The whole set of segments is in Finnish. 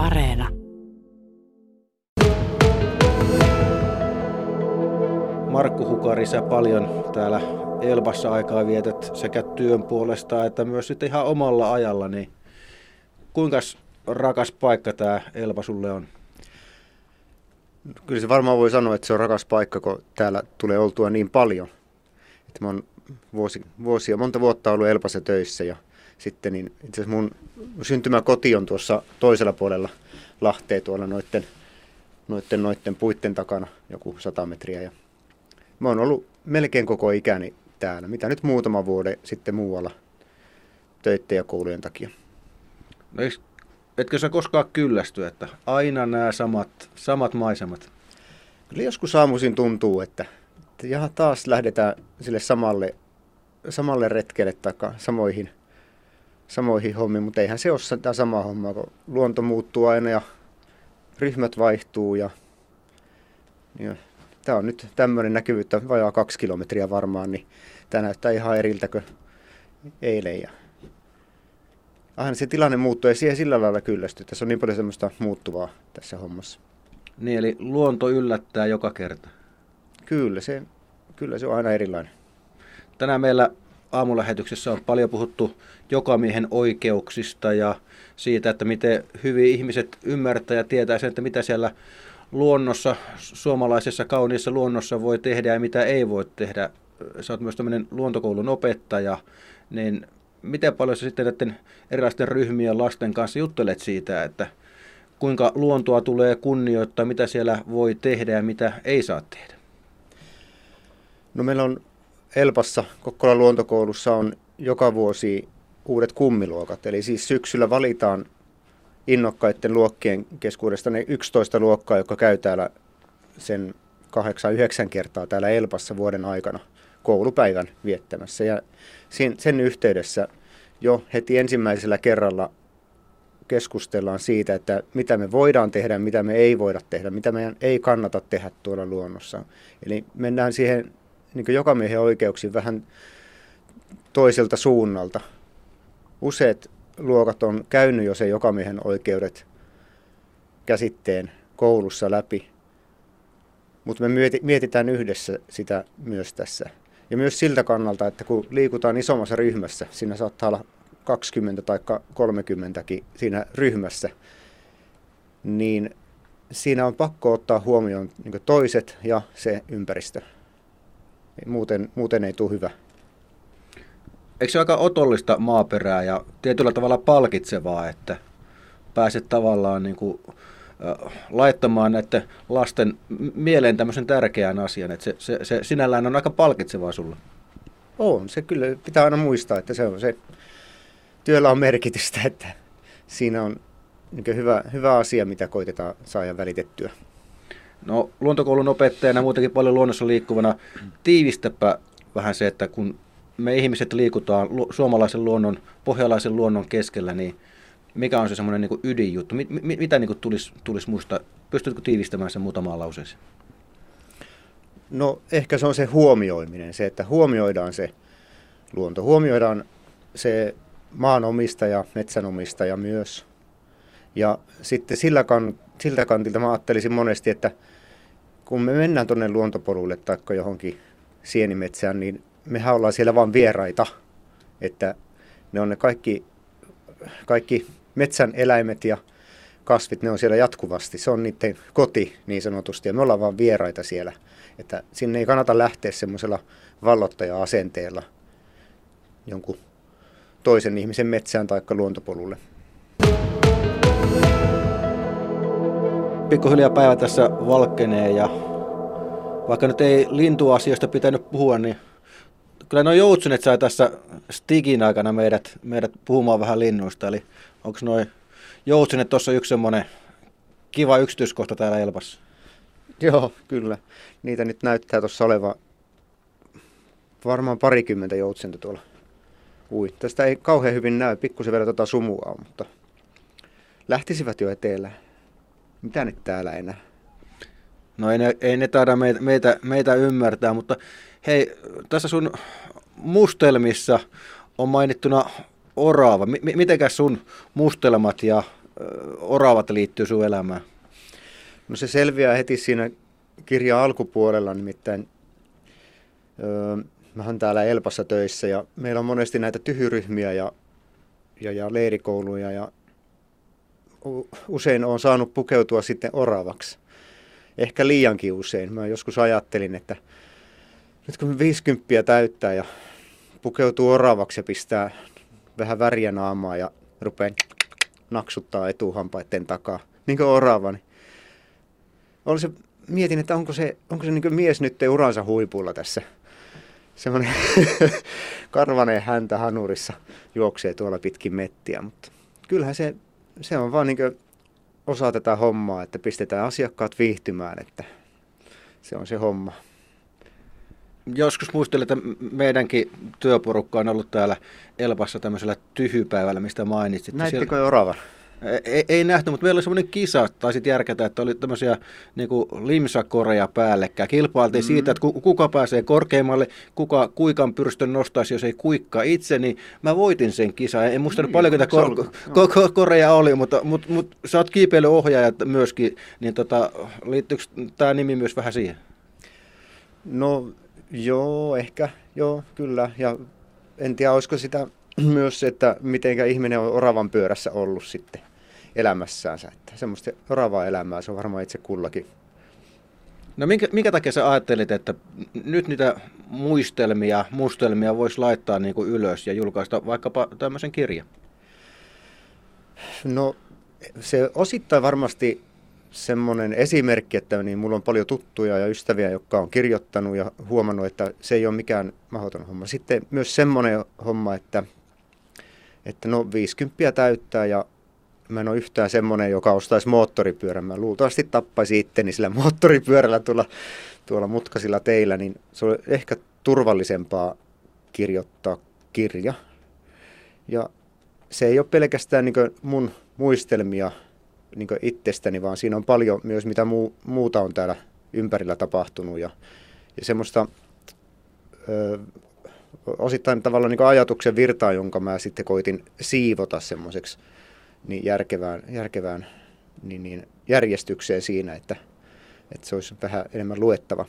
Areena. Markku Hukari, sä paljon täällä Elbassa aikaa vietät sekä työn puolesta että myös sitten ihan omalla ajalla, niin kuinka rakas paikka tämä Elba sulle on? Kyllä se varmaan voi sanoa, että se on rakas paikka, kun täällä tulee oltua niin paljon. Että mä oon vuosi, vuosia, monta vuotta ollut Elpassa töissä ja sitten niin itse asiassa mun syntymäkoti on tuossa toisella puolella Lahteen tuolla noitten, noitten, noitten puitten takana joku sata metriä. Ja mä oon ollut melkein koko ikäni täällä, mitä nyt muutama vuoden sitten muualla töitten ja koulujen takia. No etkö sä koskaan kyllästy, että aina nämä samat, samat maisemat? Kyllä joskus aamuisin tuntuu, että, että jaha, taas lähdetään sille samalle, samalle retkelle tai samoihin, samoihin hommiin, mutta eihän se ole sitä samaa hommaa, kun luonto muuttuu aina ja ryhmät vaihtuu ja, ja tämä on nyt tämmöinen näkyvyyttä, vajaa kaksi kilometriä varmaan, niin tämä näyttää ihan eriltä kuin eilen. Ja aina se tilanne muuttuu ja siihen sillä lailla kyllästyy. Tässä on niin paljon semmoista muuttuvaa tässä hommassa. Niin, eli luonto yllättää joka kerta. Kyllä se, kyllä se on aina erilainen. Tänään meillä aamulähetyksessä on paljon puhuttu jokamiehen oikeuksista ja siitä, että miten hyvin ihmiset ymmärtää ja tietää sen, että mitä siellä luonnossa, suomalaisessa kauniissa luonnossa voi tehdä ja mitä ei voi tehdä. Sä oot myös tämmöinen luontokoulun opettaja, niin miten paljon sä sitten näiden erilaisten ryhmien lasten kanssa juttelet siitä, että kuinka luontoa tulee kunnioittaa, mitä siellä voi tehdä ja mitä ei saa tehdä? No meillä on Elpassa, Kokkolan luontokoulussa on joka vuosi uudet kummiluokat. Eli siis syksyllä valitaan innokkaiden luokkien keskuudesta ne 11 luokkaa, jotka käy täällä sen 8-9 kertaa täällä Elpassa vuoden aikana koulupäivän viettämässä. Ja sen yhteydessä jo heti ensimmäisellä kerralla keskustellaan siitä, että mitä me voidaan tehdä mitä me ei voida tehdä, mitä meidän ei kannata tehdä tuolla luonnossa. Eli mennään siihen niin jokamiehen oikeuksiin vähän toiselta suunnalta. Useat luokat on käynyt jo se jokamiehen oikeudet käsitteen koulussa läpi, mutta me mietitään yhdessä sitä myös tässä. Ja myös siltä kannalta, että kun liikutaan isommassa ryhmässä, siinä saattaa olla 20 tai 30 siinä ryhmässä, niin siinä on pakko ottaa huomioon niin toiset ja se ympäristö. Muuten, muuten ei tule hyvä. Eikö se ole aika otollista maaperää ja tietyllä tavalla palkitsevaa, että pääset tavallaan niin kuin, äh, laittamaan näiden lasten mieleen tämmöisen tärkeän asian, että se, se, se sinällään on aika palkitsevaa sulla? On, se kyllä pitää aina muistaa, että se on se, työllä on merkitystä, että siinä on niin hyvä, hyvä asia, mitä koitetaan saada välitettyä. No luontokoulun opettajana muutenkin paljon luonnossa liikkuvana, tiivistäpä vähän se, että kun me ihmiset liikutaan suomalaisen luonnon, pohjalaisen luonnon keskellä, niin mikä on se semmoinen niin ydinjuttu? Mit, mit, mitä niin tulisi, tulisi muistaa? Pystytkö tiivistämään sen muutamaan lauseeseen? No ehkä se on se huomioiminen, se, että huomioidaan se luonto. Huomioidaan se maanomistaja, metsänomistaja myös. Ja sitten sillä kan, siltä kantilta mä ajattelisin monesti, että kun me mennään tuonne luontopolulle tai johonkin sienimetsään, niin mehän ollaan siellä vain vieraita. Että ne on ne kaikki, kaikki metsän eläimet ja kasvit, ne on siellä jatkuvasti. Se on niiden koti niin sanotusti ja me ollaan vain vieraita siellä. Että sinne ei kannata lähteä semmoisella vallottaja-asenteella jonkun toisen ihmisen metsään tai luontopolulle. Pikkuhiljaa päivä tässä valkenee ja vaikka nyt ei lintuasioista pitänyt puhua, niin kyllä noin joutsenet sai tässä Stigin aikana meidät, meidät puhumaan vähän linnuista. Eli onko noin joutsenet tuossa yksi semmoinen kiva yksityiskohta täällä Elpassa? Joo, kyllä. Niitä nyt näyttää tuossa oleva varmaan parikymmentä joutsenta tuolla ui. Tästä ei kauhean hyvin näy, pikkusen vielä tuota sumua mutta lähtisivät jo etelään. Mitä nyt täällä enää? No ei ne, ei ne taida meitä, meitä, meitä ymmärtää, mutta hei, tässä sun mustelmissa on mainittuna orava. M- mitenkäs sun mustelmat ja oravat liittyy sun elämään? No se selviää heti siinä kirjan alkupuolella, nimittäin öö, mä oon täällä Elpassa töissä ja meillä on monesti näitä tyhyryhmiä ja, ja, ja leirikouluja ja usein on saanut pukeutua sitten oravaksi. Ehkä liiankin usein. Mä joskus ajattelin, että nyt kun 50 täyttää ja pukeutuu oravaksi ja pistää vähän väriä naamaa ja rupeaa naksuttaa etuhampaiden takaa, niin kuin orava, niin se, mietin, että onko se, onko se niin mies nyt uransa huipulla tässä. Semmoinen karvaneen häntä hanurissa juoksee tuolla pitkin mettiä, mutta kyllähän se, se on vaan niin osa tätä hommaa, että pistetään asiakkaat viihtymään, että se on se homma. Joskus muistelin, että meidänkin työporukka on ollut täällä Elpassa tämmöisellä tyhypäivällä, mistä mainitsit. Näittekö siellä... oravan? Ei, ei nähty, mutta meillä oli semmoinen kisa, taisit järkätä, että oli tämmöisiä niin limsakoreja päällekkäin. Kilpailtiin mm. siitä, että kuka pääsee korkeimmalle, kuka kuikan pyrstön nostaisi, jos ei kuikka itse, niin mä voitin sen kisan. En muista niin, paljon, mitä kor- ko- ko- koreja oli, mutta, mutta, mutta sä oot kiipeilyohjaaja myöskin, niin tota, liittyykö tämä nimi myös vähän siihen? No joo, ehkä, joo, kyllä. Ja en tiedä, olisiko sitä myös, että mitenkä ihminen on oravan pyörässä ollut sitten elämässäänsä. Että semmoista oravaa elämää se on varmaan itse kullakin. No minkä, minkä takia sä ajattelit, että nyt niitä muistelmia, mustelmia voisi laittaa niin kuin ylös ja julkaista vaikkapa tämmöisen kirjan? No se osittain varmasti semmoinen esimerkki, että niin mulla on paljon tuttuja ja ystäviä, jotka on kirjoittanut ja huomannut, että se ei ole mikään mahdoton homma. Sitten myös semmoinen homma, että, että no 50 täyttää ja mä en ole yhtään semmoinen, joka ostaisi moottoripyörän. Mä luultavasti tappaisi itteni sillä moottoripyörällä tuolla, tuolla mutkaisilla teillä, niin se on ehkä turvallisempaa kirjoittaa kirja. Ja se ei ole pelkästään niin mun muistelmia niin itsestäni, vaan siinä on paljon myös mitä muu, muuta on täällä ympärillä tapahtunut. Ja, ja semmoista ö, osittain tavallaan niin ajatuksen virtaa, jonka mä sitten koitin siivota semmoiseksi niin järkevään, järkevään niin, niin järjestykseen siinä, että, että se olisi vähän enemmän luettava.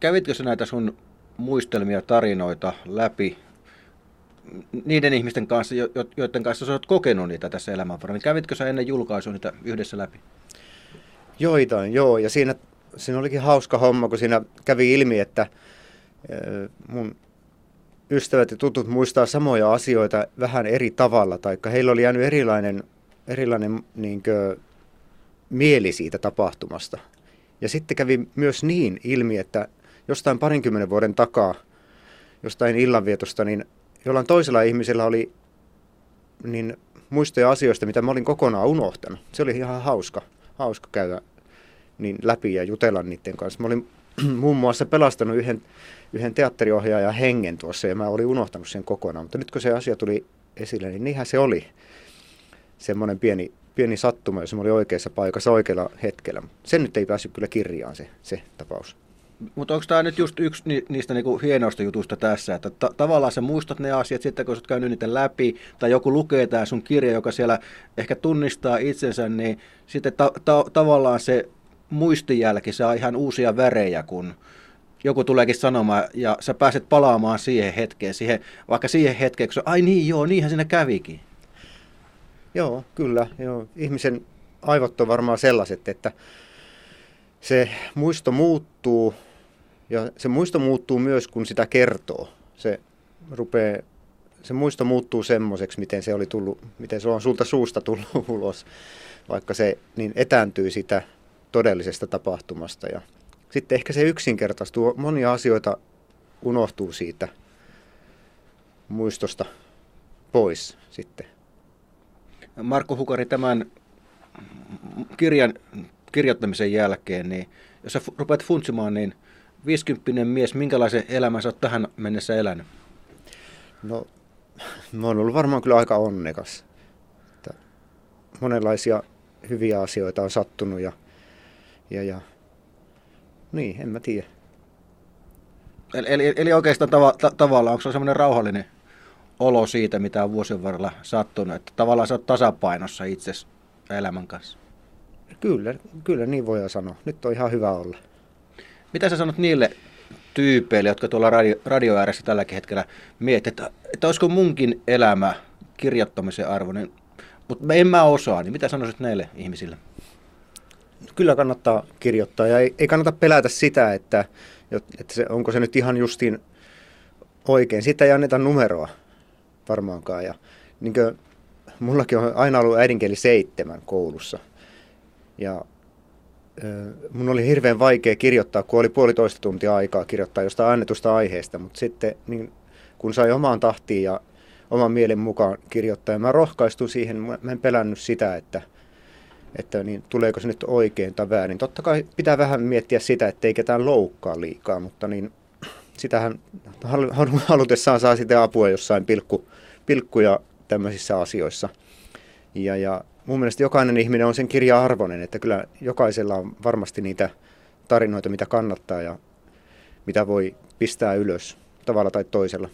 Kävitkö sä näitä sun muistelmia, tarinoita läpi niiden ihmisten kanssa, joiden kanssa sä olet kokenut niitä tässä elämän varrella? Kävitkö sä ennen julkaisua niitä yhdessä läpi? Joitain, joo. Ja siinä, siinä olikin hauska homma, kun siinä kävi ilmi, että mun ystävät ja tutut muistaa samoja asioita vähän eri tavalla, tai heillä oli jäänyt erilainen, erilainen niin kuin, mieli siitä tapahtumasta. Ja sitten kävi myös niin ilmi, että jostain parinkymmenen vuoden takaa, jostain illanvietosta, niin jollain toisella ihmisellä oli niin muistoja asioista, mitä mä olin kokonaan unohtanut. Se oli ihan hauska, hauska käydä niin läpi ja jutella niiden kanssa. Mä olin muun muassa pelastanut yhden, yhden teatteriohjaajan hengen tuossa ja mä olin unohtanut sen kokonaan. Mutta nyt kun se asia tuli esille, niin niinhän se oli. Semmoinen pieni, pieni sattuma, jos mä olin oikeassa paikassa oikealla hetkellä. Sen nyt ei päässyt kyllä kirjaan se, se tapaus. Mutta onko tämä nyt just yksi niistä niinku hienoista jutuista tässä, että ta- tavallaan sä muistat ne asiat sitten, kun sä oot käynyt niitä läpi, tai joku lukee tämä sun kirja, joka siellä ehkä tunnistaa itsensä, niin sitten ta- ta- tavallaan se muistijälki saa ihan uusia värejä, kun joku tuleekin sanomaan, ja sä pääset palaamaan siihen hetkeen, siihen, vaikka siihen hetkeen, kun sä, ai niin joo, niinhän siinä kävikin. Joo, kyllä. Joo. Ihmisen aivot on varmaan sellaiset, että se muisto muuttuu ja se muisto muuttuu myös, kun sitä kertoo. Se, rupeaa, se muisto muuttuu semmoiseksi, miten se oli tullut, miten se on sulta suusta tullut ulos, vaikka se niin etääntyy sitä todellisesta tapahtumasta. Ja sitten ehkä se yksinkertaistuu. Monia asioita unohtuu siitä muistosta pois sitten. Markku Hukari, tämän kirjan kirjoittamisen jälkeen, niin jos sä rupeat funtsimaan, niin 50 mies, minkälaisen elämän sä oot tähän mennessä elänyt? No, mä oon ollut varmaan kyllä aika onnekas. Että monenlaisia hyviä asioita on sattunut ja, ja, ja niin, en mä tiedä. Eli, eli, eli oikeastaan tava, ta, tavallaan, onko se semmoinen rauhallinen olo siitä, mitä on vuosien varrella sattunut, että tavallaan sä oot tasapainossa itse elämän kanssa. Kyllä, kyllä niin voidaan sanoa. Nyt on ihan hyvä olla. Mitä sä sanot niille tyypeille, jotka tuolla radio, radio ääressä tälläkin hetkellä miettivät, että, että olisiko munkin elämä kirjoittamisen arvoinen, mutta en mä osaa, niin mitä sanoisit näille ihmisille? Kyllä kannattaa kirjoittaa ja ei, ei kannata pelätä sitä, että, että se, onko se nyt ihan justiin oikein. Siitä ei anneta numeroa varmaankaan. Ja, niin kuin, mullakin on aina ollut äidinkieli seitsemän koulussa. Ja mun oli hirveän vaikea kirjoittaa, kun oli puolitoista tuntia aikaa kirjoittaa jostain annetusta aiheesta, mutta sitten niin, kun sai omaan tahtiin ja oman mielen mukaan kirjoittaa, ja mä rohkaistuin siihen, mä en pelännyt sitä, että, että niin, tuleeko se nyt oikein tai väärin. Totta kai pitää vähän miettiä sitä, ettei ketään loukkaa liikaa, mutta niin, sitähän halutessaan saa sitten apua jossain pilkku, pilkkuja tämmöisissä asioissa. Ja, ja mun mielestä jokainen ihminen on sen kirja arvoinen, että kyllä jokaisella on varmasti niitä tarinoita, mitä kannattaa ja mitä voi pistää ylös tavalla tai toisella.